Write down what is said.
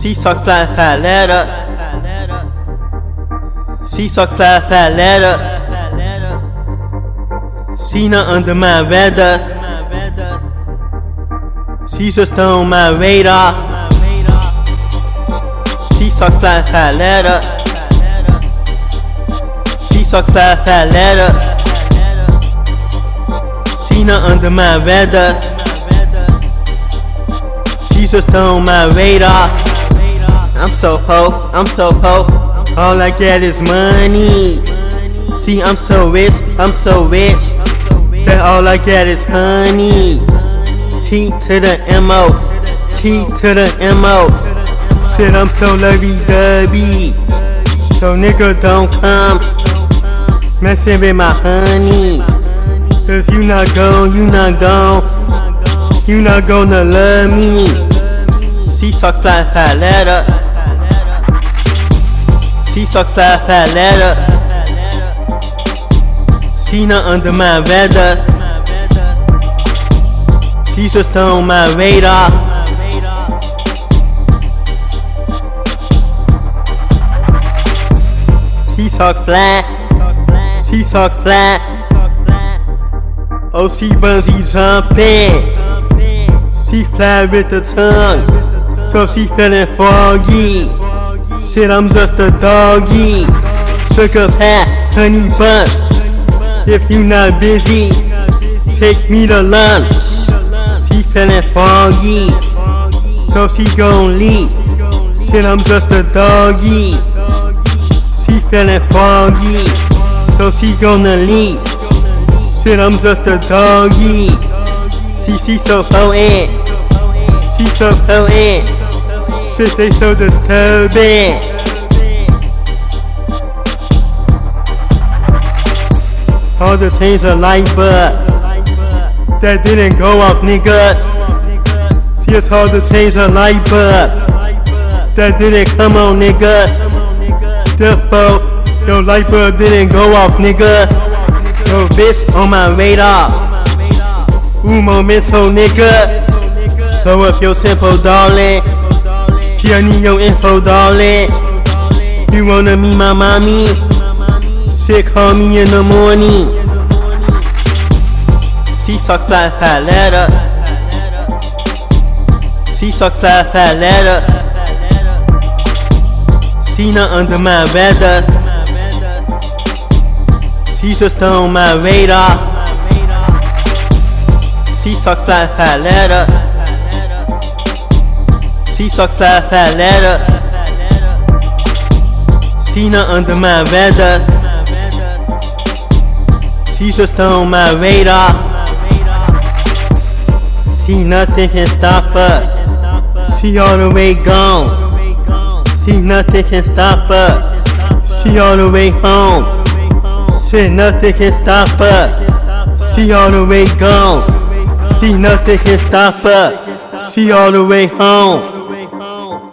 She suck fly fly letter. She suck fly fly letter. She not under my radar. She just on my radar. She suck fly fly letter. She suck fly fly letter. She not under my radar. She just on my radar. I'm so ho, I'm so ho. All I get is money. See, I'm so rich, I'm so rich. That all I get is honeys. T to the M-O, T to the M-O. Shit, I'm so lovey dovey. So nigga don't come messing with my honeys. Cause you not gon', you not gon', you not gonna love me. She suck fly fly letter. She fly fly letter. She not under my radar. She just on my radar. She suck flat. She suck flat. Oh, she bungee jumping. She fly with the tongue. So she feeling foggy. Shit, I'm just a doggy. Sugar pat, honey bunch. If you not busy, take me to lunch. She feeling foggy. So she gon' leave. Shit, I'm just a doggy. She feeling foggy. So she gonna leave. Shit, I'm just a doggy. See, she so potent. She so potent. Shit, they so disturbing. All the chains are light, but that didn't go off, nigga. See, it's hard to change a light bulb. That didn't come on, nigga. Therefore, your light bulb didn't go off, nigga. Yo, bitch, on my radar. Un momento, nigga. Slow up your tempo, darling. See, I need your info, darling. You wanna meet my mommy? Shit, call me in the morning. She suck fly fly letter. She suck fly fly letter. She not under my radar. She just on my radar. She suck fly fly letter. She suck fly fly letter. She not under my radar. She just on my radar. See nothing can stop her. She all the way gone. See nothing can stop her. She all the way home. Shit, nothing can stop her. She all the way gone. See nothing can stop her. She all the way home.